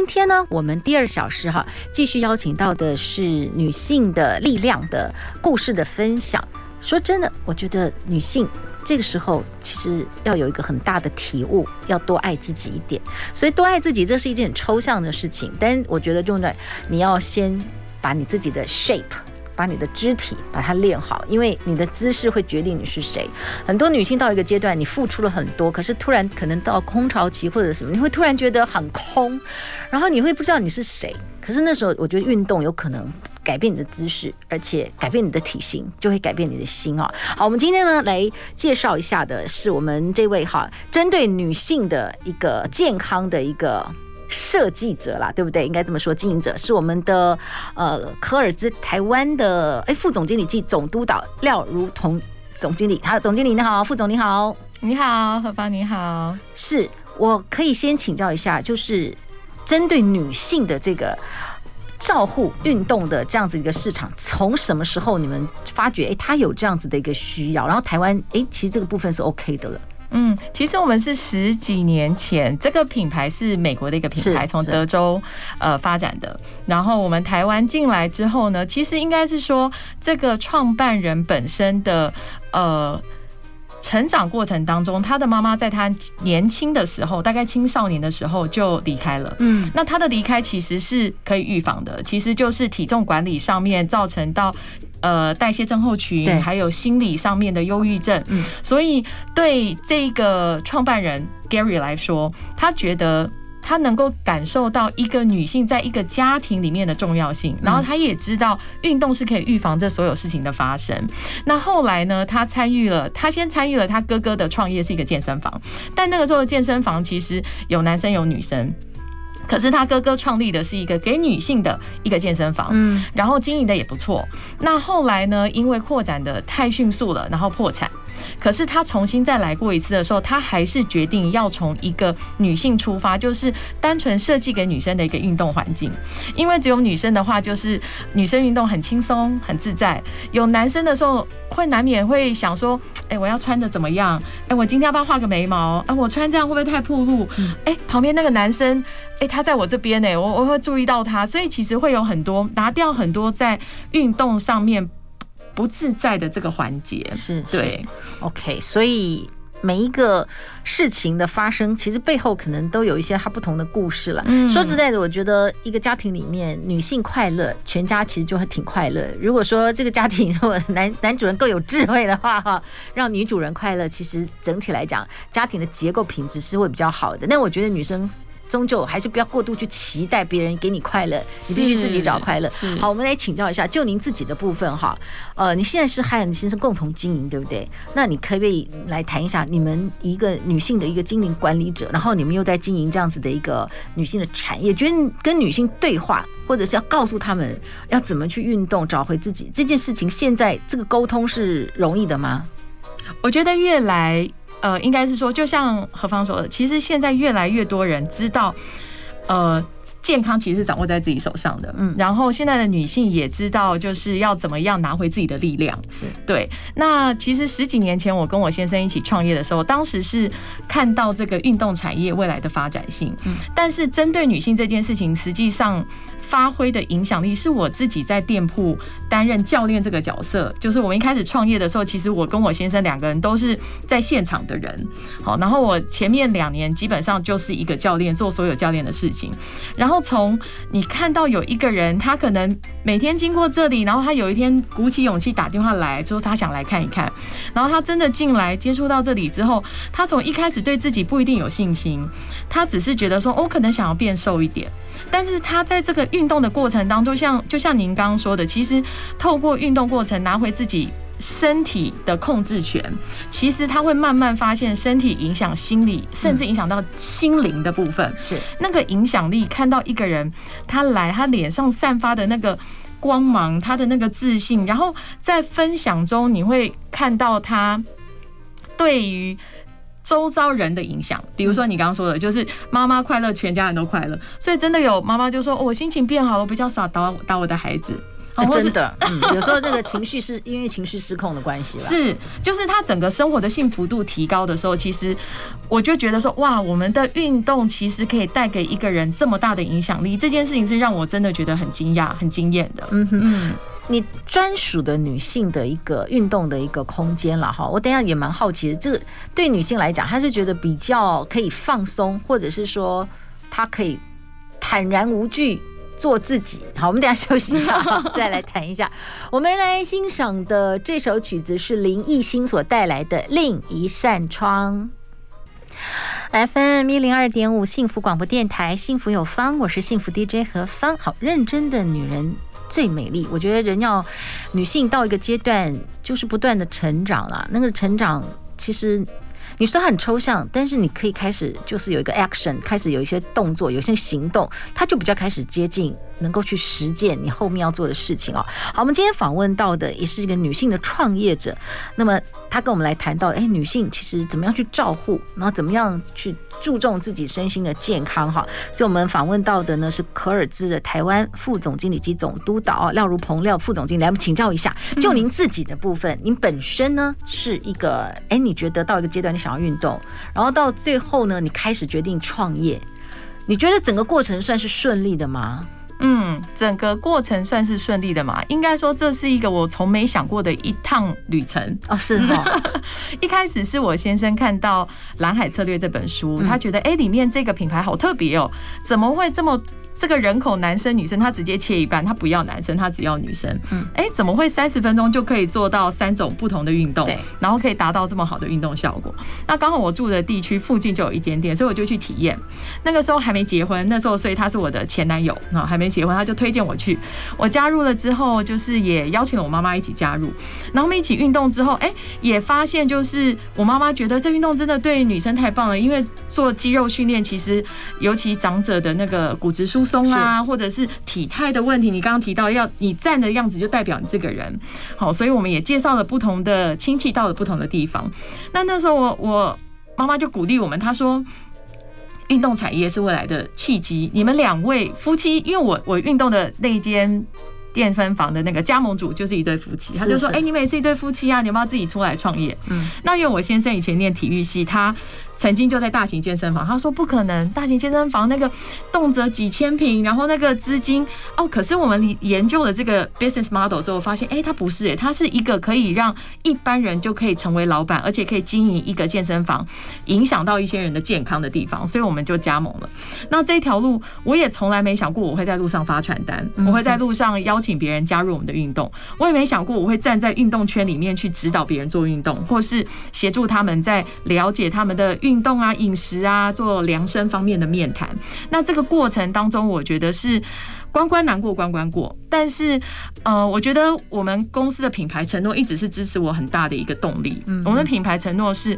今天呢，我们第二小时哈，继续邀请到的是女性的力量的故事的分享。说真的，我觉得女性这个时候其实要有一个很大的体悟，要多爱自己一点。所以多爱自己，这是一件很抽象的事情，但我觉得重点你要先把你自己的 shape。把你的肢体把它练好，因为你的姿势会决定你是谁。很多女性到一个阶段，你付出了很多，可是突然可能到空巢期或者什么，你会突然觉得很空，然后你会不知道你是谁。可是那时候，我觉得运动有可能改变你的姿势，而且改变你的体型，就会改变你的心啊。好，我们今天呢来介绍一下的是我们这位哈，针对女性的一个健康的一个。设计者啦，对不对？应该这么说，经营者是我们的呃科尔兹台湾的哎副总经理暨总督导廖如彤总经理。好，总经理你好，副总你好，你好，何芳你好。是我可以先请教一下，就是针对女性的这个照护运动的这样子一个市场，从什么时候你们发觉哎它有这样子的一个需要？然后台湾哎其实这个部分是 OK 的了。嗯，其实我们是十几年前，这个品牌是美国的一个品牌，从德州呃发展的。然后我们台湾进来之后呢，其实应该是说这个创办人本身的呃成长过程当中，他的妈妈在他年轻的时候，大概青少年的时候就离开了。嗯，那他的离开其实是可以预防的，其实就是体重管理上面造成到。呃，代谢症候群，还有心理上面的忧郁症，嗯，所以对这个创办人 Gary 来说，他觉得他能够感受到一个女性在一个家庭里面的重要性，然后他也知道运动是可以预防这所有事情的发生。那后来呢，他参与了，他先参与了他哥哥的创业是一个健身房，但那个时候的健身房其实有男生有女生。可是他哥哥创立的是一个给女性的一个健身房，嗯，然后经营的也不错。那后来呢，因为扩展的太迅速了，然后破产。可是他重新再来过一次的时候，他还是决定要从一个女性出发，就是单纯设计给女生的一个运动环境。因为只有女生的话，就是女生运动很轻松、很自在；有男生的时候，会难免会想说：“哎，我要穿的怎么样？哎，我今天要不要画个眉毛？哎，我穿这样会不会太暴露？哎，旁边那个男生，哎，他在我这边呢，我我会注意到他。所以其实会有很多拿掉很多在运动上面。”不自在的这个环节是对，OK，所以每一个事情的发生，其实背后可能都有一些它不同的故事了。嗯，说实在的，我觉得一个家庭里面女性快乐，全家其实就会挺快乐。如果说这个家庭如果男男主人更有智慧的话，哈，让女主人快乐，其实整体来讲，家庭的结构品质是会比较好的。但我觉得女生。终究还是不要过度去期待别人给你快乐，你必须自己找快乐。好，我们来请教一下，就您自己的部分哈，呃，你现在是和你先生共同经营，对不对？那你可不可以来谈一下你们一个女性的一个经营管理者，然后你们又在经营这样子的一个女性的产业，觉得跟女性对话，或者是要告诉他们要怎么去运动，找回自己这件事情，现在这个沟通是容易的吗？我觉得越来。呃，应该是说，就像何芳说的，其实现在越来越多人知道，呃，健康其实是掌握在自己手上的。嗯，然后现在的女性也知道，就是要怎么样拿回自己的力量。是对。那其实十几年前，我跟我先生一起创业的时候，当时是看到这个运动产业未来的发展性。嗯，但是针对女性这件事情，实际上。发挥的影响力是我自己在店铺担任教练这个角色，就是我们一开始创业的时候，其实我跟我先生两个人都是在现场的人，好，然后我前面两年基本上就是一个教练做所有教练的事情，然后从你看到有一个人，他可能每天经过这里，然后他有一天鼓起勇气打电话来，就说他想来看一看，然后他真的进来接触到这里之后，他从一开始对自己不一定有信心，他只是觉得说，我可能想要变瘦一点。但是他在这个运动的过程当中，像就像您刚刚说的，其实透过运动过程拿回自己身体的控制权，其实他会慢慢发现身体影响心理，甚至影响到心灵的部分。是那个影响力，看到一个人他来，他脸上散发的那个光芒，他的那个自信，然后在分享中，你会看到他对于周遭人的影响。比如说你刚刚说的，就是妈妈快乐，全家人都快乐。所以真的有妈妈就说：“我心情变好了，我比较少打打我的孩子。”哦真的，嗯，有时候这个情绪是因为情绪失控的关系了。是，就是他整个生活的幸福度提高的时候，其实我就觉得说，哇，我们的运动其实可以带给一个人这么大的影响力。这件事情是让我真的觉得很惊讶、很惊艳的。嗯嗯，你专属的女性的一个运动的一个空间了哈。我等下也蛮好奇的，这个对女性来讲，她是觉得比较可以放松，或者是说她可以坦然无惧。做自己。好，我们等下休息一下，再来谈一下。我们来欣赏的这首曲子是林艺兴所带来的《另一扇窗》。FM 一零二点五幸福广播电台，幸福有方，我是幸福 DJ 何芳。好，认真的女人最美丽。我觉得人要女性到一个阶段，就是不断的成长了。那个成长其实。你说它很抽象，但是你可以开始就是有一个 action，开始有一些动作，有一些行动，它就比较开始接近。能够去实践你后面要做的事情哦。好，我们今天访问到的也是一个女性的创业者，那么她跟我们来谈到，哎，女性其实怎么样去照护，然后怎么样去注重自己身心的健康哈。所以我们访问到的呢是可尔兹的台湾副总经理及总督导廖如鹏廖副总经理，来我们请教一下，就您自己的部分，您本身呢是一个，哎，你觉得到一个阶段你想要运动，然后到最后呢，你开始决定创业，你觉得整个过程算是顺利的吗？嗯，整个过程算是顺利的嘛？应该说这是一个我从没想过的一趟旅程哦。是哦，一开始是我先生看到《蓝海策略》这本书，他觉得哎，里面这个品牌好特别哦，怎么会这么？这个人口男生女生，他直接切一半，他不要男生，他只要女生。嗯，哎，怎么会三十分钟就可以做到三种不同的运动？对，然后可以达到这么好的运动效果？那刚好我住的地区附近就有一间店，所以我就去体验。那个时候还没结婚，那时候所以他是我的前男友，那还没结婚，他就推荐我去。我加入了之后，就是也邀请了我妈妈一起加入，然后我们一起运动之后，哎，也发现就是我妈妈觉得这运动真的对女生太棒了，因为做肌肉训练，其实尤其长者的那个骨质疏松啊，或者是体态的问题，你刚刚提到要你站的样子就代表你这个人，好，所以我们也介绍了不同的亲戚到了不同的地方。那那时候我我妈妈就鼓励我们，她说运动产业是未来的契机。你们两位夫妻，因为我我运动的那一间电分房的那个加盟主就是一对夫妻，他就说：“哎，你们也是一对夫妻啊，你要不要自己出来创业？”嗯，那因为我先生以前念体育系，他。曾经就在大型健身房，他说不可能，大型健身房那个动辄几千平，然后那个资金哦，可是我们研究了这个 business model 之后，发现哎，它不是哎，它是一个可以让一般人就可以成为老板，而且可以经营一个健身房，影响到一些人的健康的地方，所以我们就加盟了。那这条路我也从来没想过我会在路上发传单，我会在路上邀请别人加入我们的运动，我也没想过我会站在运动圈里面去指导别人做运动，或是协助他们在了解他们的运。运动啊，饮食啊，做量身方面的面谈。那这个过程当中，我觉得是关关难过关关过。但是，呃，我觉得我们公司的品牌承诺一直是支持我很大的一个动力。嗯，我们的品牌承诺是，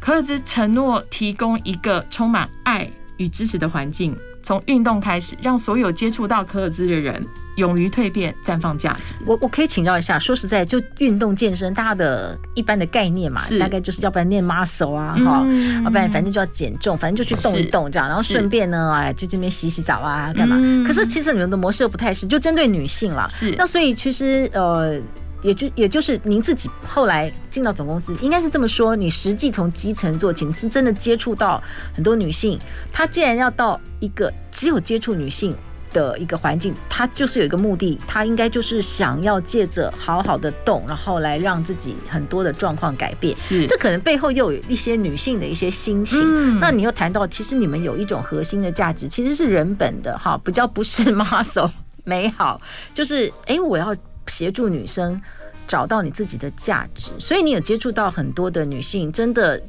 可尔兹承诺提供一个充满爱与支持的环境。从运动开始，让所有接触到可尔兹的人勇于蜕变，绽放价值。我我可以请教一下，说实在，就运动健身，大家的一般的概念嘛，大概就是要不然练 muscle 啊，哈、嗯，要不然反正就要减重，反正就去动一动这样，然后顺便呢，哎，就这边洗洗澡啊，干嘛？可是其实你们的模式又不太是，就针对女性了。是，那所以其实呃。也就也就是您自己后来进到总公司，应该是这么说。你实际从基层做起，你是真的接触到很多女性。她既然要到一个只有接触女性的一个环境，她就是有一个目的，她应该就是想要借着好好的动，然后来让自己很多的状况改变。是，这可能背后又有一些女性的一些心情。嗯，那你又谈到，其实你们有一种核心的价值，其实是人本的哈，比较不是 muscle 美好，就是哎，我要。协助女生找到你自己的价值，所以你有接触到很多的女性，真的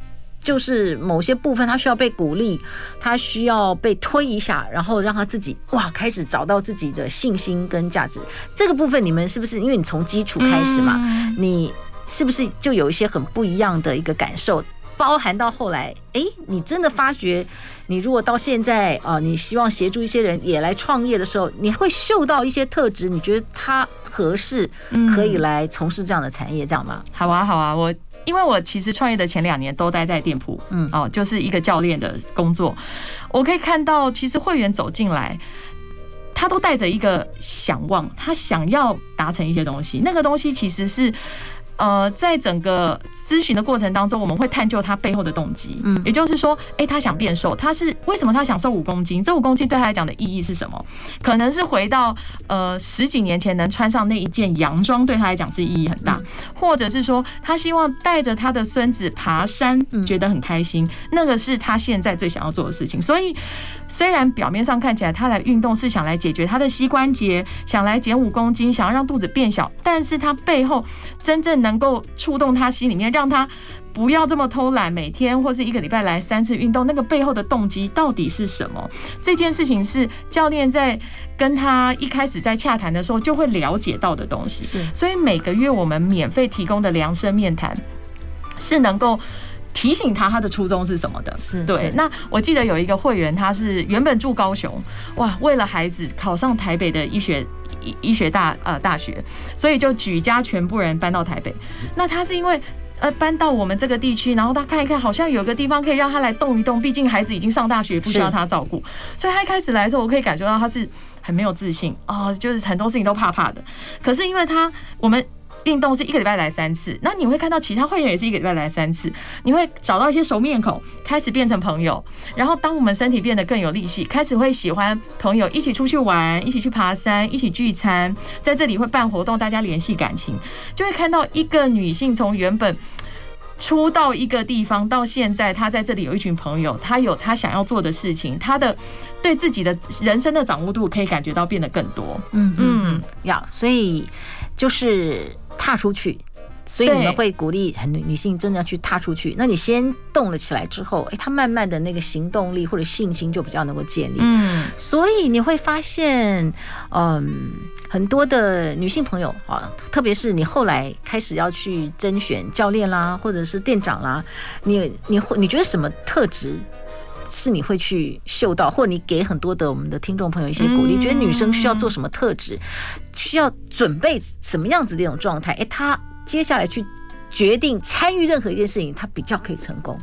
就是某些部分她需要被鼓励，她需要被推一下，然后让她自己哇开始找到自己的信心跟价值。这个部分你们是不是因为你从基础开始嘛？你是不是就有一些很不一样的一个感受？包含到后来，哎，你真的发觉，你如果到现在啊，你希望协助一些人也来创业的时候，你会嗅到一些特质，你觉得他合适，可以来从事这样的产业，这样吗？好啊，好啊，我因为我其实创业的前两年都待在店铺，嗯，哦，就是一个教练的工作，我可以看到，其实会员走进来，他都带着一个想望，他想要达成一些东西，那个东西其实是。呃，在整个咨询的过程当中，我们会探究他背后的动机。嗯，也就是说，哎，他想变瘦，他是为什么他想瘦五公斤？这五公斤对他来讲的意义是什么？可能是回到呃十几年前能穿上那一件洋装，对他来讲是意义很大，或者是说他希望带着他的孙子爬山，觉得很开心，那个是他现在最想要做的事情。所以，虽然表面上看起来他来运动是想来解决他的膝关节，想来减五公斤，想要让肚子变小，但是他背后真正能够触动他心里面，让他不要这么偷懒，每天或是一个礼拜来三次运动，那个背后的动机到底是什么？这件事情是教练在跟他一开始在洽谈的时候就会了解到的东西。是，所以每个月我们免费提供的量身面谈，是能够提醒他他的初衷是什么的。是对。那我记得有一个会员，他是原本住高雄，哇，为了孩子考上台北的医学。医医学大呃大学，所以就举家全部人搬到台北。那他是因为呃搬到我们这个地区，然后他看一看，好像有个地方可以让他来动一动。毕竟孩子已经上大学，不需要他照顾，所以他一开始来的时候，我可以感觉到他是很没有自信啊，就是很多事情都怕怕的。可是因为他我们。运动是一个礼拜来三次，那你会看到其他会员也是一个礼拜来三次，你会找到一些熟面孔，开始变成朋友。然后当我们身体变得更有力气，开始会喜欢朋友一起出去玩，一起去爬山，一起聚餐，在这里会办活动，大家联系感情，就会看到一个女性从原本出到一个地方到现在，她在这里有一群朋友，她有她想要做的事情，她的对自己的人生的掌握度可以感觉到变得更多。嗯嗯，呀，所以就是。踏出去，所以你们会鼓励很女性真的要去踏出去。那你先动了起来之后，哎，她慢慢的那个行动力或者信心就比较能够建立。嗯，所以你会发现，嗯，很多的女性朋友啊，特别是你后来开始要去甄选教练啦，或者是店长啦，你你会你觉得什么特质是你会去嗅到，或你给很多的我们的听众朋友一些鼓励，觉得女生需要做什么特质？需要准备什么样子的一种状态？诶，她接下来去决定参与任何一件事情，她比较可以成功。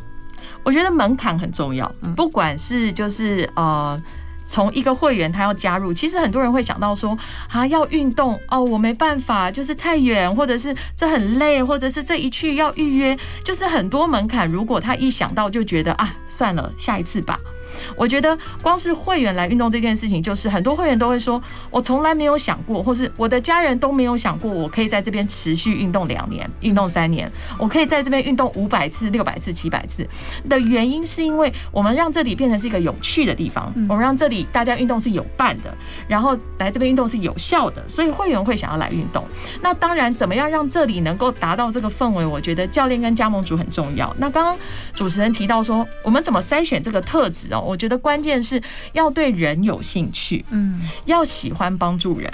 我觉得门槛很重要，不管是就是呃，从一个会员他要加入，其实很多人会想到说啊，要运动哦，我没办法，就是太远，或者是这很累，或者是这一去要预约，就是很多门槛。如果他一想到就觉得啊，算了，下一次吧。我觉得光是会员来运动这件事情，就是很多会员都会说，我从来没有想过，或是我的家人都没有想过，我可以在这边持续运动两年、运动三年，我可以在这边运动五百次、六百次、七百次的原因，是因为我们让这里变成是一个有趣的地方，我们让这里大家运动是有伴的，然后来这边运动是有效的，所以会员会想要来运动。那当然，怎么样让这里能够达到这个氛围？我觉得教练跟加盟主很重要。那刚刚主持人提到说，我们怎么筛选这个特质哦？我觉得关键是要对人有兴趣，嗯，要喜欢帮助人，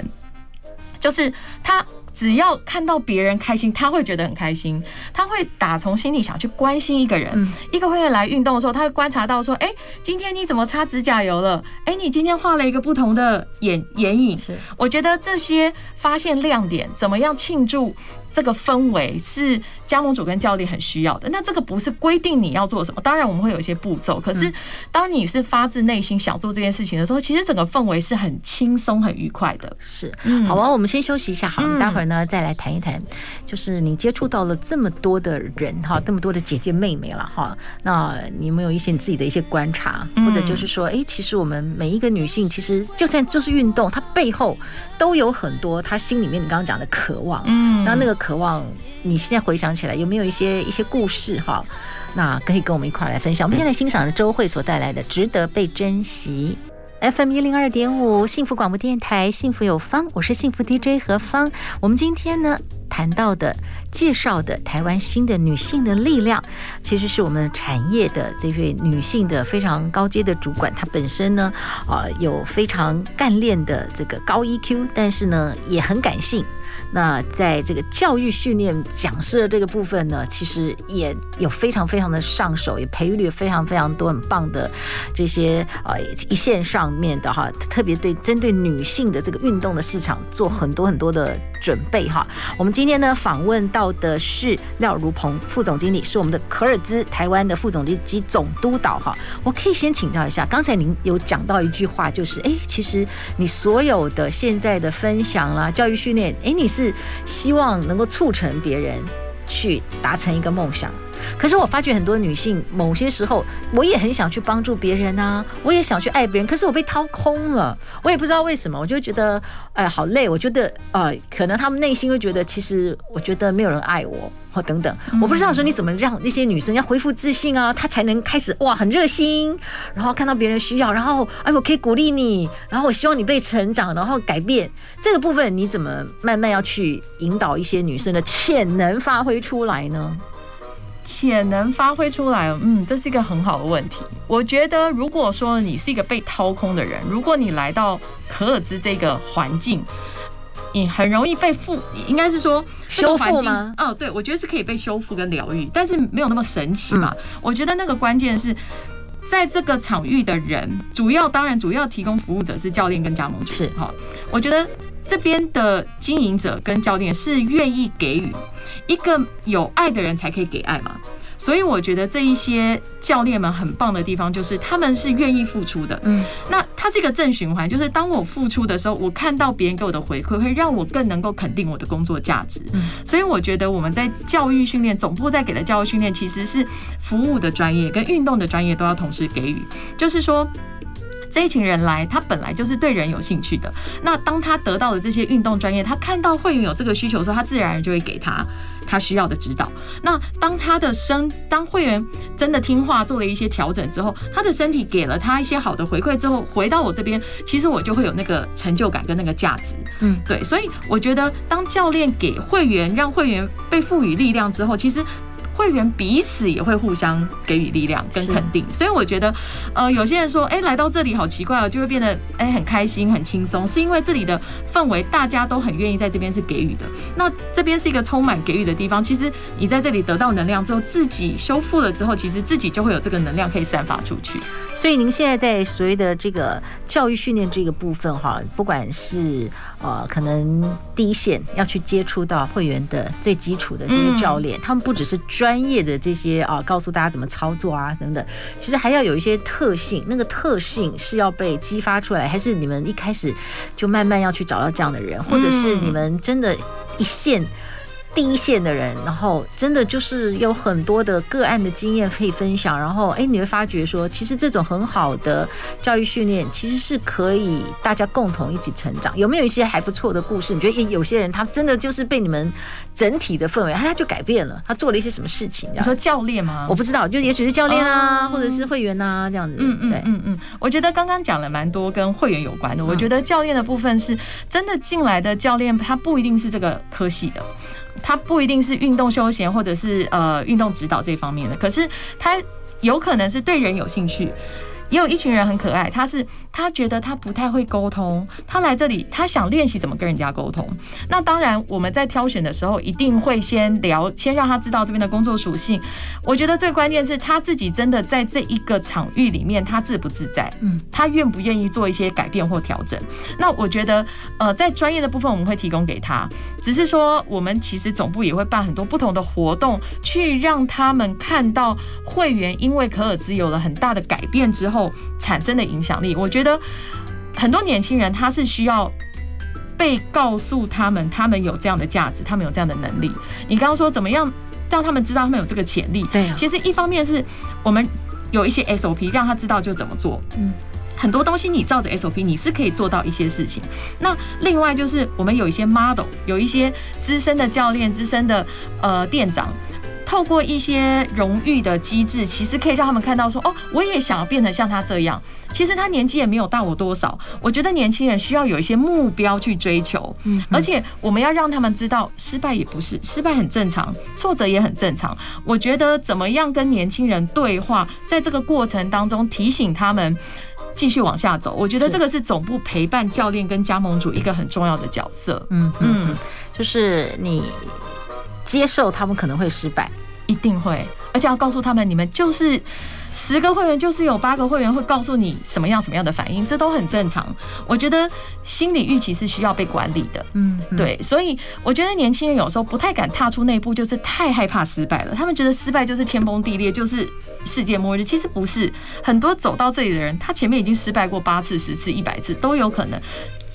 就是他只要看到别人开心，他会觉得很开心，他会打从心里想去关心一个人。一个会员来运动的时候，他会观察到说，哎，今天你怎么擦指甲油了？哎，你今天画了一个不同的眼眼影。是，我觉得这些发现亮点，怎么样庆祝？这个氛围是加盟主跟教练很需要的。那这个不是规定你要做什么，当然我们会有一些步骤。可是当你是发自内心想做这件事情的时候，其实整个氛围是很轻松、很愉快的。是，好啊，我们先休息一下，好，我们待会儿呢再来谈一谈，就是你接触到了这么多的人哈，这么多的姐姐妹妹了哈，那你有没有一些你自己的一些观察，或者就是说，哎，其实我们每一个女性，其实就算就是运动，它背后都有很多他心里面你刚刚讲的渴望，嗯，然后那个。渴望你现在回想起来有没有一些一些故事哈？那可以跟我们一块来分享。我们现在欣赏着周蕙所带来的《值得被珍惜》FM 一零二点五幸福广播电台，幸福有方，我是幸福 DJ 何芳。我们今天呢谈到的、介绍的台湾新的女性的力量，其实是我们产业的这位女性的非常高阶的主管，她本身呢啊有非常干练的这个高 EQ，但是呢也很感性。那在这个教育训练讲师的这个部分呢，其实也有非常非常的上手，也培育了非常非常多很棒的这些呃一线上面的哈，特别对针对女性的这个运动的市场做很多很多的准备哈。我们今天呢访问到的是廖如鹏副总经理，是我们的可尔兹台湾的副总理及总督导哈。我可以先请教一下，刚才您有讲到一句话，就是哎，其实你所有的现在的分享啦、教育训练，哎，你。是希望能够促成别人去达成一个梦想，可是我发觉很多女性，某些时候我也很想去帮助别人啊，我也想去爱别人，可是我被掏空了，我也不知道为什么，我就觉得哎，好累，我觉得呃，可能他们内心会觉得，其实我觉得没有人爱我。或等等，我不知道说你怎么让那些女生要恢复自信啊，她才能开始哇很热心，然后看到别人需要，然后哎我可以鼓励你，然后我希望你被成长，然后改变这个部分，你怎么慢慢要去引导一些女生的潜能发挥出来呢？潜能发挥出来，嗯，这是一个很好的问题。我觉得如果说你是一个被掏空的人，如果你来到可尔兹这个环境。你很容易被复，应该是说修复吗？哦，对，我觉得是可以被修复跟疗愈，但是没有那么神奇嘛。嗯、我觉得那个关键是在这个场域的人，主要当然主要提供服务者是教练跟加盟主。是哈。我觉得这边的经营者跟教练是愿意给予一个有爱的人才可以给爱嘛。所以我觉得这一些教练们很棒的地方，就是他们是愿意付出的。嗯，那它是一个正循环，就是当我付出的时候，我看到别人给我的回馈，会让我更能够肯定我的工作价值。嗯，所以我觉得我们在教育训练总部在给的教育训练，其实是服务的专业跟运动的专业都要同时给予。就是说，这一群人来，他本来就是对人有兴趣的。那当他得到了这些运动专业，他看到会员有这个需求的时候，他自然而然就会给他。他需要的指导。那当他的身，当会员真的听话做了一些调整之后，他的身体给了他一些好的回馈之后，回到我这边，其实我就会有那个成就感跟那个价值。嗯，对。所以我觉得，当教练给会员，让会员被赋予力量之后，其实。会员彼此也会互相给予力量跟肯定，所以我觉得，呃，有些人说，哎，来到这里好奇怪哦，就会变得哎很开心很轻松，是因为这里的氛围大家都很愿意在这边是给予的。那这边是一个充满给予的地方，其实你在这里得到能量之后，自己修复了之后，其实自己就会有这个能量可以散发出去。所以您现在在所谓的这个教育训练这个部分哈，不管是呃可能第一线要去接触到会员的最基础的这些教练，他们不只是专业的这些啊，告诉大家怎么操作啊，等等，其实还要有一些特性，那个特性是要被激发出来，还是你们一开始就慢慢要去找到这样的人，或者是你们真的一线？第一线的人，然后真的就是有很多的个案的经验可以分享，然后哎，你会发觉说，其实这种很好的教育训练，其实是可以大家共同一起成长。有没有一些还不错的故事？你觉得有些人他真的就是被你们整体的氛围，他他就改变了，他做了一些什么事情？你说教练吗？我不知道，就也许是教练啊，或者是会员啊这样子。嗯嗯嗯嗯，我觉得刚刚讲了蛮多跟会员有关的。我觉得教练的部分是真的进来的教练，他不一定是这个科系的。他不一定是运动休闲或者是呃运动指导这方面的，可是他有可能是对人有兴趣。也有一群人很可爱，他是他觉得他不太会沟通，他来这里他想练习怎么跟人家沟通。那当然我们在挑选的时候一定会先聊，先让他知道这边的工作属性。我觉得最关键是他自己真的在这一个场域里面他自不自在，嗯，他愿不愿意做一些改变或调整。那我觉得呃在专业的部分我们会提供给他，只是说我们其实总部也会办很多不同的活动，去让他们看到会员因为可尔兹有了很大的改变之后。产生的影响力，我觉得很多年轻人他是需要被告诉他们，他们有这样的价值，他们有这样的能力。你刚刚说怎么样让他们知道他们有这个潜力？对啊，其实一方面是我们有一些 SOP 让他知道就怎么做。嗯，很多东西你照着 SOP 你是可以做到一些事情。那另外就是我们有一些 model，有一些资深的教练、资深的呃店长。透过一些荣誉的机制，其实可以让他们看到说，哦，我也想要变得像他这样。其实他年纪也没有大我多少。我觉得年轻人需要有一些目标去追求，嗯，而且我们要让他们知道，失败也不是，失败很正常，挫折也很正常。我觉得怎么样跟年轻人对话，在这个过程当中提醒他们继续往下走，我觉得这个是总部陪伴教练跟加盟主一个很重要的角色。嗯嗯。就是你接受他们可能会失败，一定会，而且要告诉他们，你们就是。十个会员就是有八个会员会告诉你什么样什么样的反应，这都很正常。我觉得心理预期是需要被管理的，嗯，对，所以我觉得年轻人有时候不太敢踏出那一步，就是太害怕失败了。他们觉得失败就是天崩地裂，就是世界末日。其实不是，很多走到这里的人，他前面已经失败过八次、十次、一百次都有可能。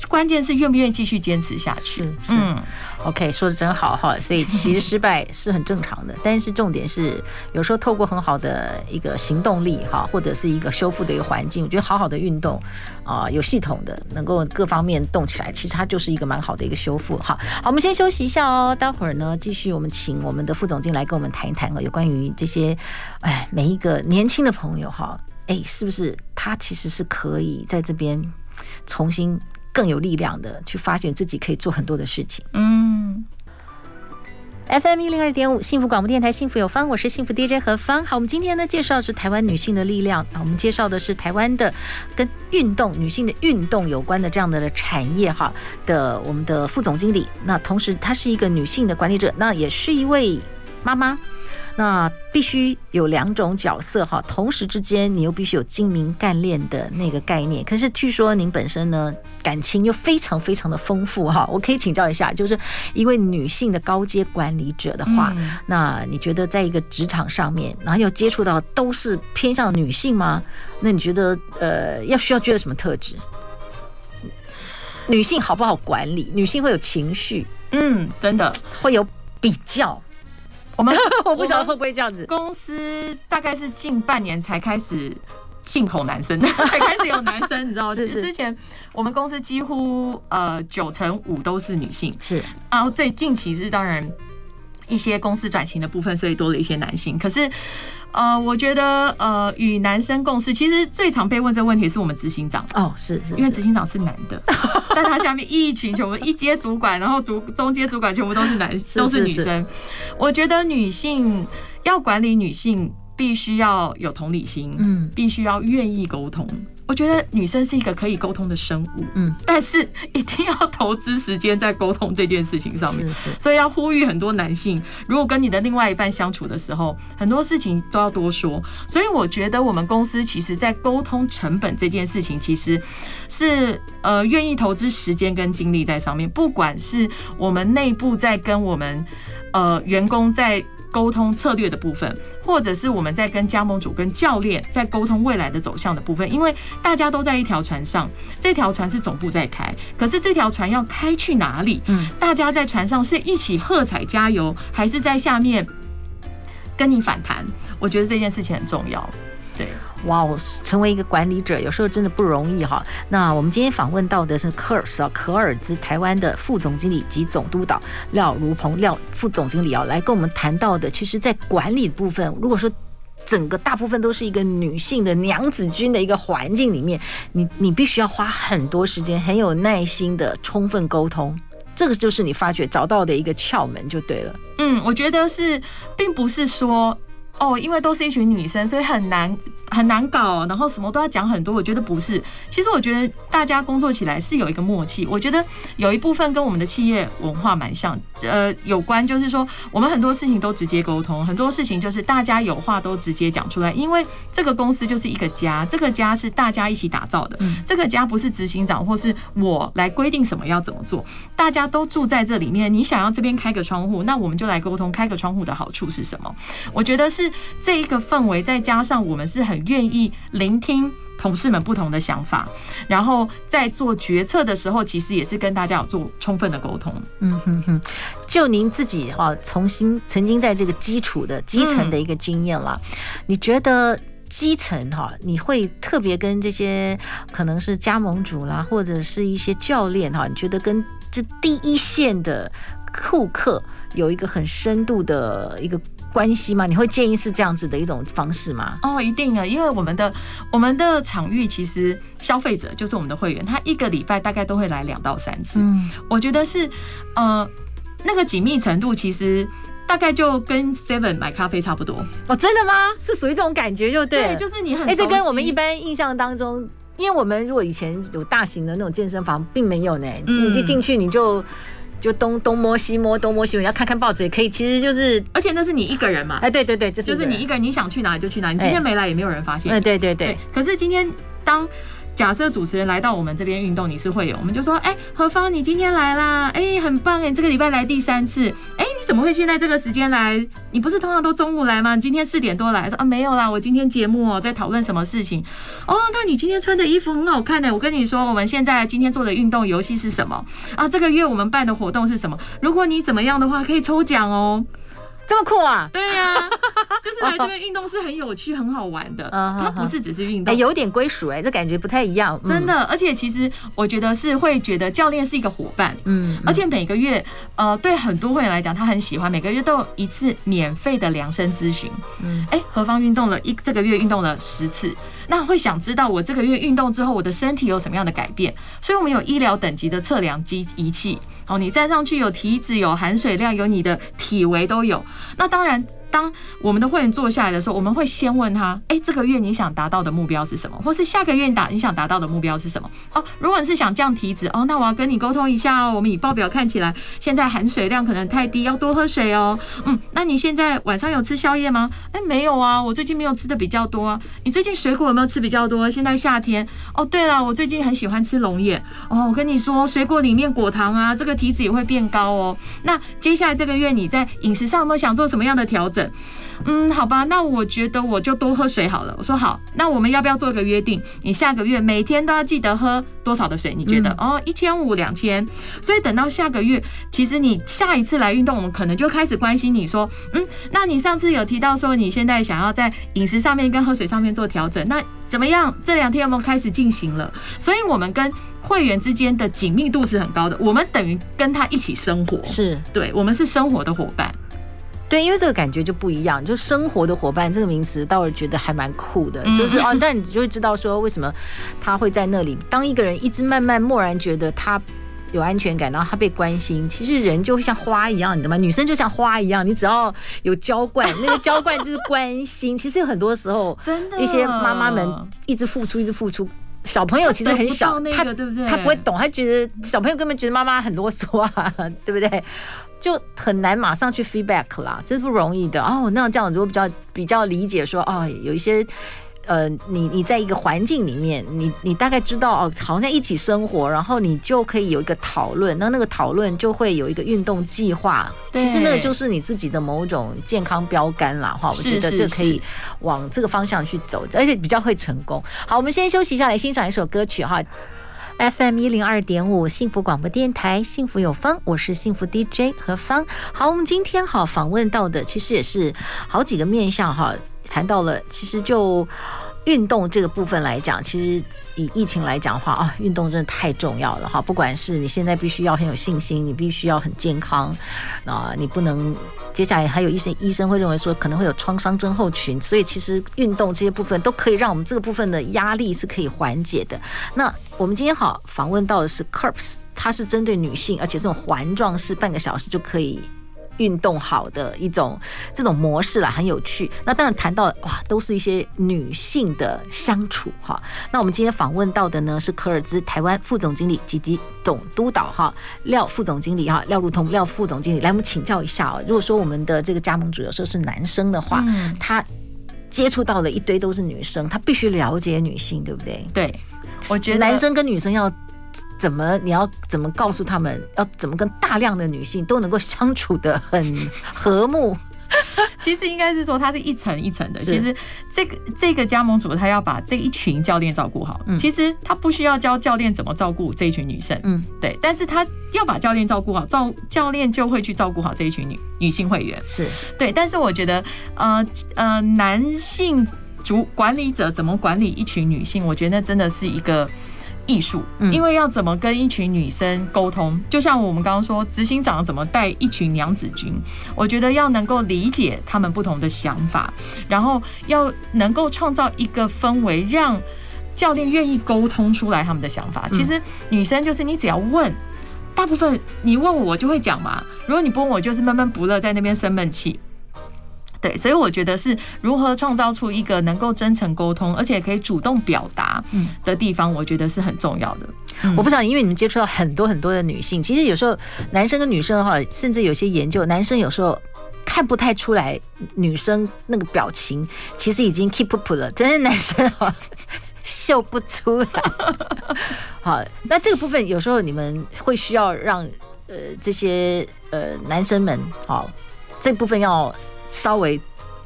关键是愿不愿意继续坚持下去。嗯，OK，说的真好哈。所以其实失败是很正常的，但是重点是有时候透过很好的一个行动力哈，或者是一个修复的一个环境，我觉得好好的运动啊，有系统的能够各方面动起来，其实它就是一个蛮好的一个修复哈。好，我们先休息一下哦，待会儿呢继续我们请我们的副总经理来跟我们谈一谈哦，有关于这些哎每一个年轻的朋友哈，哎是不是他其实是可以在这边重新。更有力量的去发现自己可以做很多的事情。嗯，FM 一零二点五幸福广播电台，幸福有方，我是幸福 DJ 何芳。好，我们今天呢介绍的是台湾女性的力量。我们介绍的是台湾的跟运动、女性的运动有关的这样的产业哈的我们的副总经理。那同时她是一个女性的管理者，那也是一位妈妈。那必须有两种角色哈，同时之间你又必须有精明干练的那个概念。可是据说您本身呢，感情又非常非常的丰富哈。我可以请教一下，就是一位女性的高阶管理者的话，嗯、那你觉得在一个职场上面，然后又接触到都是偏向女性吗？那你觉得呃，要需要具备什么特质？女性好不好管理？女性会有情绪，嗯，真的会有比较。我们 我不晓得会不会这样子。公司大概是近半年才开始进口男生，才开始有男生，你知道吗？是是。之前我们公司几乎呃九成五都是女性，是。然后最近其实当然一些公司转型的部分，所以多了一些男性。可是。呃，我觉得呃，与男生共事，其实最常被问这个问题是我们执行长哦，是是，因为执行长是男的，但他下面一群全部一阶主管，然后主中阶主管全部都是男，都是女生。我觉得女性要管理女性，必须要有同理心，嗯，必须要愿意沟通。我觉得女生是一个可以沟通的生物，嗯，但是一定要投资时间在沟通这件事情上面。所以要呼吁很多男性，如果跟你的另外一半相处的时候，很多事情都要多说。所以我觉得我们公司其实在沟通成本这件事情，其实是呃愿意投资时间跟精力在上面。不管是我们内部在跟我们呃员工在。沟通策略的部分，或者是我们在跟加盟主、跟教练在沟通未来的走向的部分，因为大家都在一条船上，这条船是总部在开，可是这条船要开去哪里？嗯，大家在船上是一起喝彩加油，还是在下面跟你反弹？我觉得这件事情很重要。对。哇哦，成为一个管理者有时候真的不容易哈。那我们今天访问到的是可尔斯啊，可尔兹台湾的副总经理及总督导廖如鹏廖副总经理啊，来跟我们谈到的，其实在管理部分，如果说整个大部分都是一个女性的娘子军的一个环境里面，你你必须要花很多时间，很有耐心的充分沟通，这个就是你发觉找到的一个窍门就对了。嗯，我觉得是，并不是说。哦，因为都是一群女生，所以很难很难搞，然后什么都要讲很多。我觉得不是，其实我觉得大家工作起来是有一个默契。我觉得有一部分跟我们的企业文化蛮像，呃，有关就是说我们很多事情都直接沟通，很多事情就是大家有话都直接讲出来。因为这个公司就是一个家，这个家是大家一起打造的，这个家不是执行长或是我来规定什么要怎么做，大家都住在这里面。你想要这边开个窗户，那我们就来沟通开个窗户的好处是什么？我觉得是。这一个氛围，再加上我们是很愿意聆听同事们不同的想法，然后在做决策的时候，其实也是跟大家有做充分的沟通。嗯哼哼，就您自己哈，重新曾经在这个基础的基层的一个经验了，你觉得基层哈，你会特别跟这些可能是加盟主啦，或者是一些教练哈，你觉得跟这第一线的顾客有一个很深度的一个。关系吗？你会建议是这样子的一种方式吗？哦，一定啊，因为我们的我们的场域其实消费者就是我们的会员，他一个礼拜大概都会来两到三次。嗯，我觉得是呃那个紧密程度，其实大概就跟 Seven 买咖啡差不多。哦，真的吗？是属于这种感觉就对，对，就是你很哎，这跟我们一般印象当中，因为我们如果以前有大型的那种健身房，并没有呢，你就进去你就。就东东摸西摸，东摸西摸，你要看看报纸也可以。其实就是，而且那是你一个人嘛。哎，对对对，就是就是你一个人，你想去哪里就去哪里。你今天没来也没有人发现。哎，对对对。可是今天当。假设主持人来到我们这边运动，你是会有，我们就说，哎、何芳，你今天来啦，哎、很棒哎，这个礼拜来第三次，哎、你怎么会现在这个时间来？你不是通常都中午来吗？你今天四点多来，说啊没有啦，我今天节目哦在讨论什么事情，哦，那你今天穿的衣服很好看呢，我跟你说，我们现在今天做的运动游戏是什么啊？这个月我们办的活动是什么？如果你怎么样的话，可以抽奖哦。这么酷啊！对呀、啊，就是来这边运动是很有趣、很好玩的。它不是只是运动，哎，有点归属哎，这感觉不太一样。真的，而且其实我觉得是会觉得教练是一个伙伴。嗯，而且每个月，呃，对很多会员来讲，他很喜欢每个月都有一次免费的量身咨询。嗯，哎，何方运动了一这个月运动了十次，那会想知道我这个月运动之后，我的身体有什么样的改变？所以我们有医疗等级的测量机仪器。哦，你站上去有体脂、有含水量、有你的体围都有。那当然。当我们的会员坐下来的时候，我们会先问他：哎，这个月你想达到的目标是什么？或是下个月你打你想达到的目标是什么？哦，如果你是想降体脂哦，那我要跟你沟通一下哦。我们以报表看起来，现在含水量可能太低，要多喝水哦。嗯，那你现在晚上有吃宵夜吗？哎，没有啊，我最近没有吃的比较多啊。你最近水果有没有吃比较多？现在夏天哦。对了，我最近很喜欢吃龙眼哦。我跟你说，水果里面果糖啊，这个体脂也会变高哦。那接下来这个月你在饮食上有没有想做什么样的调整？嗯，好吧，那我觉得我就多喝水好了。我说好，那我们要不要做个约定？你下个月每天都要记得喝多少的水？你觉得？哦，一千五、两千。所以等到下个月，其实你下一次来运动，我们可能就开始关心你说，嗯，那你上次有提到说你现在想要在饮食上面跟喝水上面做调整，那怎么样？这两天有没有开始进行了？所以我们跟会员之间的紧密度是很高的，我们等于跟他一起生活，是对，我们是生活的伙伴。对，因为这个感觉就不一样，就生活的伙伴这个名词，倒是觉得还蛮酷的。就是哦，但你就会知道说，为什么他会在那里。当一个人一直慢慢默然觉得他有安全感，然后他被关心，其实人就会像花一样，你知道吗？女生就像花一样，你只要有浇灌，那个浇灌就是关心。其实有很多时候，真的，一些妈妈们一直付出，一直付出，小朋友其实很小，他对不对？他不会懂，他觉得小朋友根本觉得妈妈很啰嗦啊，对不对？就很难马上去 feedback 啦，这是不容易的哦。那这样子我比较比较理解说，哦，有一些呃，你你在一个环境里面，你你大概知道哦，好像一起生活，然后你就可以有一个讨论，那那个讨论就会有一个运动计划。其实那个就是你自己的某种健康标杆啦，哈。我觉得这可以往这个方向去走，而且比较会成功。好，我们先休息一下，来欣赏一首歌曲哈。FM 一零二点五，幸福广播电台，幸福有方，我是幸福 DJ 何方。好，我们今天好访问到的，其实也是好几个面向哈，谈到了，其实就运动这个部分来讲，其实。以疫情来讲的话啊，运动真的太重要了哈！不管是你现在必须要很有信心，你必须要很健康啊，你不能接下来还有一些医生会认为说可能会有创伤症候群，所以其实运动这些部分都可以让我们这个部分的压力是可以缓解的。那我们今天好访问到的是 Curves，它是针对女性，而且这种环状式半个小时就可以。运动好的一种这种模式啦，很有趣。那当然谈到哇，都是一些女性的相处哈。那我们今天访问到的呢是可尔兹台湾副总经理及及总督导哈廖副总经理哈廖如彤廖副总经理来，我们请教一下啊。如果说我们的这个加盟主有时候是男生的话，他接触到的一堆都是女生，他必须了解女性，对不对？对，我觉得男生跟女生要。怎么？你要怎么告诉他们？要怎么跟大量的女性都能够相处的很和睦？其实应该是说，它是一层一层的。其实这个这个加盟主，他要把这一群教练照顾好。其实他不需要教教练怎么照顾这一群女生。嗯，对。但是他要把教练照顾好，照教练就会去照顾好这一群女女性会员。是对。但是我觉得，呃呃，男性主管理者怎么管理一群女性？我觉得那真的是一个。艺术，因为要怎么跟一群女生沟通，就像我们刚刚说，执行长怎么带一群娘子军，我觉得要能够理解他们不同的想法，然后要能够创造一个氛围，让教练愿意沟通出来他们的想法。其实女生就是你只要问，大部分你问我，我就会讲嘛。如果你不问我，就是闷闷不乐，在那边生闷气。对，所以我觉得是如何创造出一个能够真诚沟通，而且可以主动表达的地方，我觉得是很重要的。我不知道，因为你们接触到很多很多的女性，其实有时候男生跟女生的话，甚至有些研究，男生有时候看不太出来女生那个表情，其实已经 keep up 了，但是男生哈秀 不出来。好，那这个部分有时候你们会需要让呃这些呃男生们好，这部分要稍微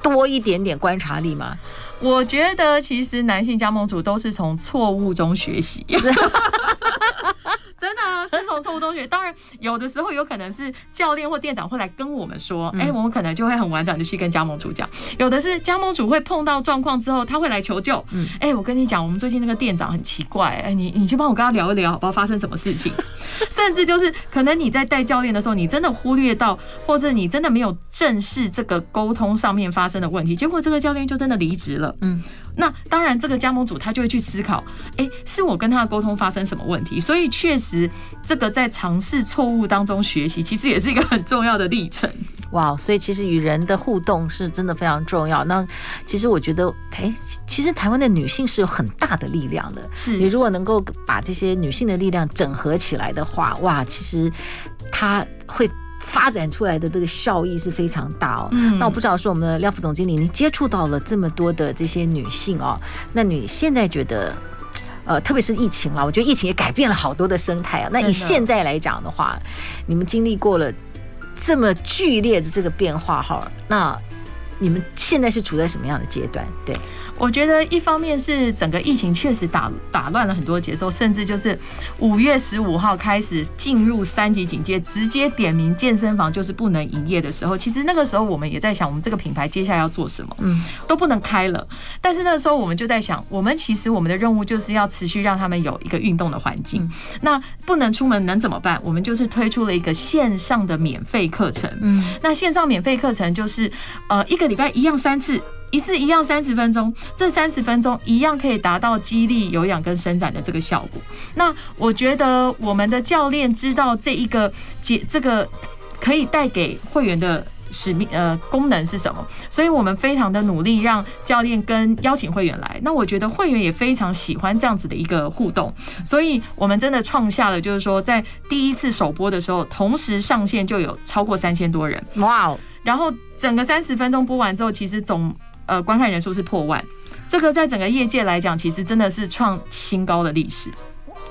多一点点观察力吗？我觉得其实男性加盟主都是从错误中学习。真的啊，这种错误中学，当然有的时候有可能是教练或店长会来跟我们说，哎，我们可能就会很婉转的去跟加盟主讲。有的是加盟主会碰到状况之后，他会来求救。嗯，哎，我跟你讲，我们最近那个店长很奇怪，哎，你你去帮我跟他聊一聊，好不好？发生什么事情？甚至就是可能你在带教练的时候，你真的忽略到，或者你真的没有正视这个沟通上面发生的问题，结果这个教练就真的离职了。嗯。那当然，这个加盟主他就会去思考，哎，是我跟他的沟通发生什么问题？所以确实，这个在尝试错误当中学习，其实也是一个很重要的历程。哇，所以其实与人的互动是真的非常重要。那其实我觉得，哎，其实台湾的女性是有很大的力量的。是你如果能够把这些女性的力量整合起来的话，哇，其实她会。发展出来的这个效益是非常大哦。嗯，那我不知道说我们的廖副总经理，你接触到了这么多的这些女性哦，那你现在觉得，呃，特别是疫情了，我觉得疫情也改变了好多的生态啊。那以现在来讲的话，你们经历过了这么剧烈的这个变化哈，那你们现在是处在什么样的阶段？对。我觉得一方面是整个疫情确实打打乱了很多节奏，甚至就是五月十五号开始进入三级警戒，直接点名健身房就是不能营业的时候，其实那个时候我们也在想，我们这个品牌接下来要做什么？嗯，都不能开了。但是那个时候我们就在想，我们其实我们的任务就是要持续让他们有一个运动的环境。那不能出门能怎么办？我们就是推出了一个线上的免费课程。嗯，那线上免费课程就是呃一个礼拜一样三次。一次一样三十分钟，这三十分钟一样可以达到激励、有氧跟伸展的这个效果。那我觉得我们的教练知道这一个解这个可以带给会员的使命呃功能是什么，所以我们非常的努力让教练跟邀请会员来。那我觉得会员也非常喜欢这样子的一个互动，所以我们真的创下了就是说在第一次首播的时候，同时上线就有超过三千多人，哇哦！然后整个三十分钟播完之后，其实总呃，观看人数是破万，这个在整个业界来讲，其实真的是创新高的历史。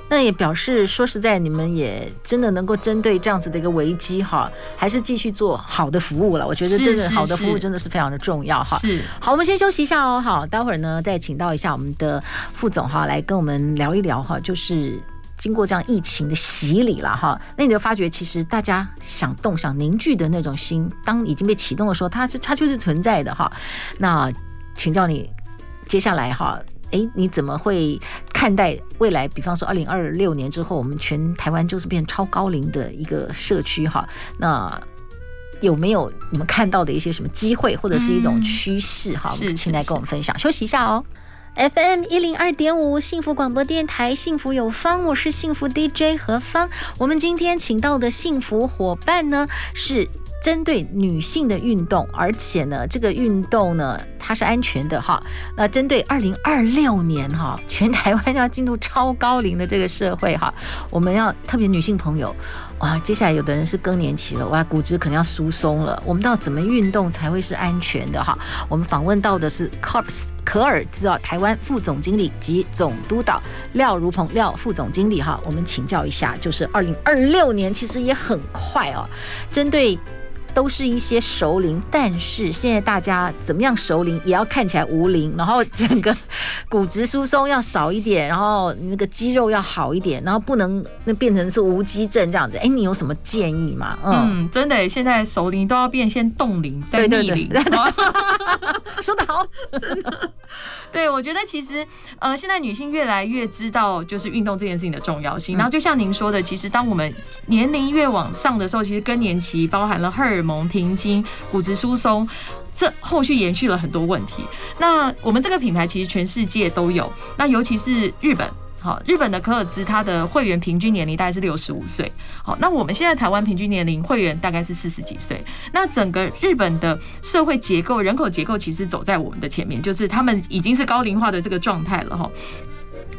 那也表示，说实在，你们也真的能够针对这样子的一个危机哈，还是继续做好的服务了。我觉得这个好的服务真的是非常的重要哈。是，好，我们先休息一下哦。好，待会儿呢再请到一下我们的副总哈，来跟我们聊一聊哈，就是经过这样疫情的洗礼了哈，那你就发觉其实大家想动、想凝聚的那种心，当已经被启动的时候，它是它就是存在的哈。那请教你，接下来哈，诶，你怎么会看待未来？比方说，二零二六年之后，我们全台湾就是变超高龄的一个社区哈。那有没有你们看到的一些什么机会，或者是一种趋势哈？请来跟我们分享。休息一下哦。FM 一零二点五幸福广播电台，幸福有方，我是幸福 DJ 何芳。我们今天请到的幸福伙伴呢，是针对女性的运动，而且呢，这个运动呢，它是安全的哈。那针对二零二六年哈，全台湾要进入超高龄的这个社会哈，我们要特别女性朋友。哇，接下来有的人是更年期了，哇，骨质可能要疏松了。我们到怎么运动才会是安全的哈？我们访问到的是 Corps 可尔兹啊，台湾副总经理及总督导廖如鹏廖副总经理哈，我们请教一下，就是二零二六年其实也很快哦，针对。都是一些熟龄，但是现在大家怎么样熟龄也要看起来无龄，然后整个骨质疏松要少一点，然后那个肌肉要好一点，然后不能那变成是无肌症这样子。哎，你有什么建议吗？嗯，嗯真的，现在熟龄都要变先冻龄再逆龄。对对对 说得好，真的。对，我觉得其实呃，现在女性越来越知道就是运动这件事情的重要性。然后就像您说的，其实当我们年龄越往上的时候，其实更年期包含了荷尔蒙停经、骨质疏松，这后续延续了很多问题。那我们这个品牌其实全世界都有，那尤其是日本。好，日本的可尔兹它的会员平均年龄大概是六十五岁。好，那我们现在台湾平均年龄会员大概是四十几岁。那整个日本的社会结构、人口结构其实走在我们的前面，就是他们已经是高龄化的这个状态了哈。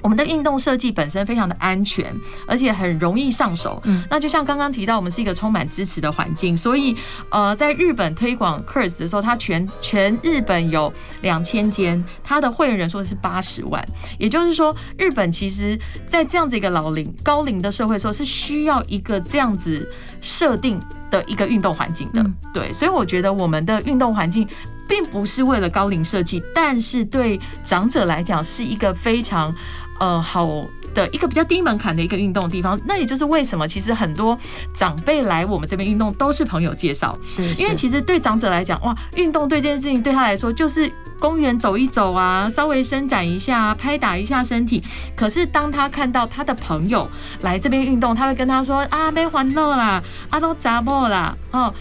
我们的运动设计本身非常的安全，而且很容易上手。嗯，那就像刚刚提到，我们是一个充满支持的环境，所以呃，在日本推广 Curs 的时候，它全全日本有两千间，它的会员人数是八十万。也就是说，日本其实在这样子一个老龄高龄的社会的时候，是需要一个这样子设定的一个运动环境的。对，所以我觉得我们的运动环境。并不是为了高龄设计，但是对长者来讲是一个非常呃好的一个比较低门槛的一个运动的地方。那也就是为什么其实很多长辈来我们这边运动都是朋友介绍，因为其实对长者来讲，哇，运动对这件事情对他来说就是公园走一走啊，稍微伸展一下，拍打一下身体。可是当他看到他的朋友来这边运动，他会跟他说啊，没欢乐啦，啊都杂破啦，哦。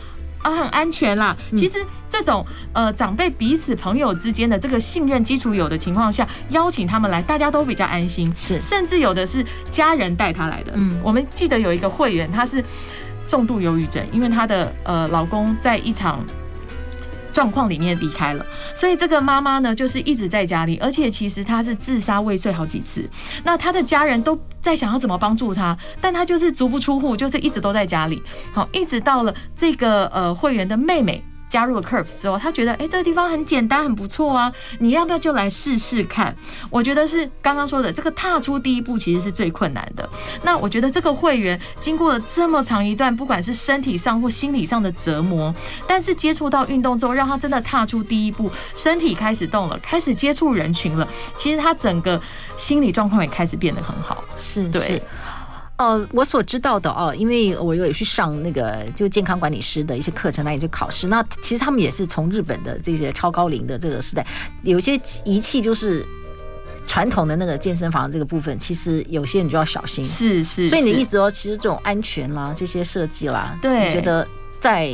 啊，很安全啦。其实这种呃长辈彼此朋友之间的这个信任基础有的情况下，邀请他们来，大家都比较安心。是，甚至有的是家人带他来的。嗯，我们记得有一个会员，他是重度忧郁症，因为他的呃老公在一场。状况里面离开了，所以这个妈妈呢，就是一直在家里，而且其实她是自杀未遂好几次。那她的家人都在想要怎么帮助她，但她就是足不出户，就是一直都在家里。好，一直到了这个呃会员的妹妹。加入了 Curves 之后，他觉得哎、欸，这个地方很简单，很不错啊！你要不要就来试试看？我觉得是刚刚说的这个踏出第一步，其实是最困难的。那我觉得这个会员经过了这么长一段，不管是身体上或心理上的折磨，但是接触到运动之后，让他真的踏出第一步，身体开始动了，开始接触人群了。其实他整个心理状况也开始变得很好。是，对。是哦，我所知道的哦，因为我有去上那个就健康管理师的一些课程，那也就考试。那其实他们也是从日本的这些超高龄的这个时代，有些仪器就是传统的那个健身房这个部分，其实有些你就要小心。是是，是，所以你一直说，其实这种安全啦，这些设计啦，对，你觉得在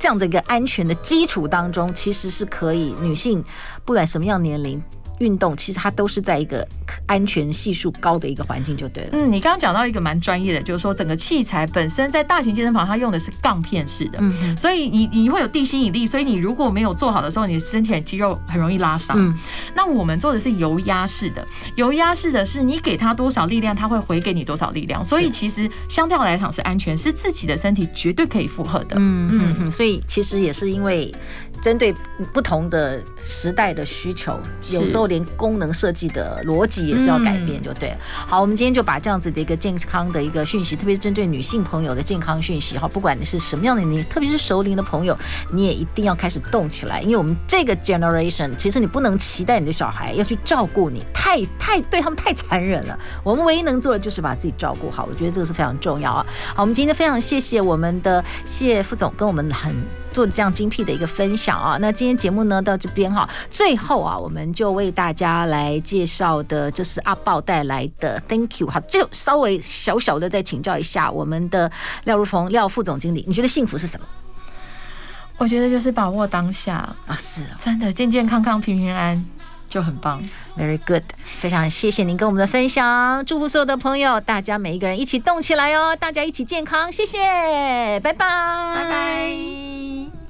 这样的一个安全的基础当中，其实是可以女性不管什么样年龄。运动其实它都是在一个安全系数高的一个环境就对了。嗯，你刚刚讲到一个蛮专业的，就是说整个器材本身在大型健身房它用的是杠片式的，嗯，所以你你会有地心引力，所以你如果没有做好的时候，你的身体的肌肉很容易拉伤。嗯，那我们做的是油压式的，油压式的是你给它多少力量，它会回给你多少力量，所以其实相较来讲是安全，是自己的身体绝对可以负荷的。嗯嗯，所以其实也是因为。针对不同的时代的需求，有时候连功能设计的逻辑也是要改变，就对了。好，我们今天就把这样子的一个健康的一个讯息，特别是针对女性朋友的健康讯息，哈，不管你是什么样的你，特别是熟龄的朋友，你也一定要开始动起来，因为我们这个 generation，其实你不能期待你的小孩要去照顾你，太太对他们太残忍了。我们唯一能做的就是把自己照顾好，我觉得这个是非常重要啊。好，我们今天非常谢谢我们的谢副总跟我们很。做的这样精辟的一个分享啊，那今天节目呢到这边哈，最后啊，我们就为大家来介绍的，这是阿豹带来的 Thank you 哈，就稍微小小的再请教一下我们的廖如峰廖副总经理，你觉得幸福是什么？我觉得就是把握当下。啊，是真的健健康康平平安安就很棒，Very good，非常谢谢您跟我们的分享，祝福所有的朋友，大家每一个人一起动起来哦，大家一起健康，谢谢，拜拜，拜拜。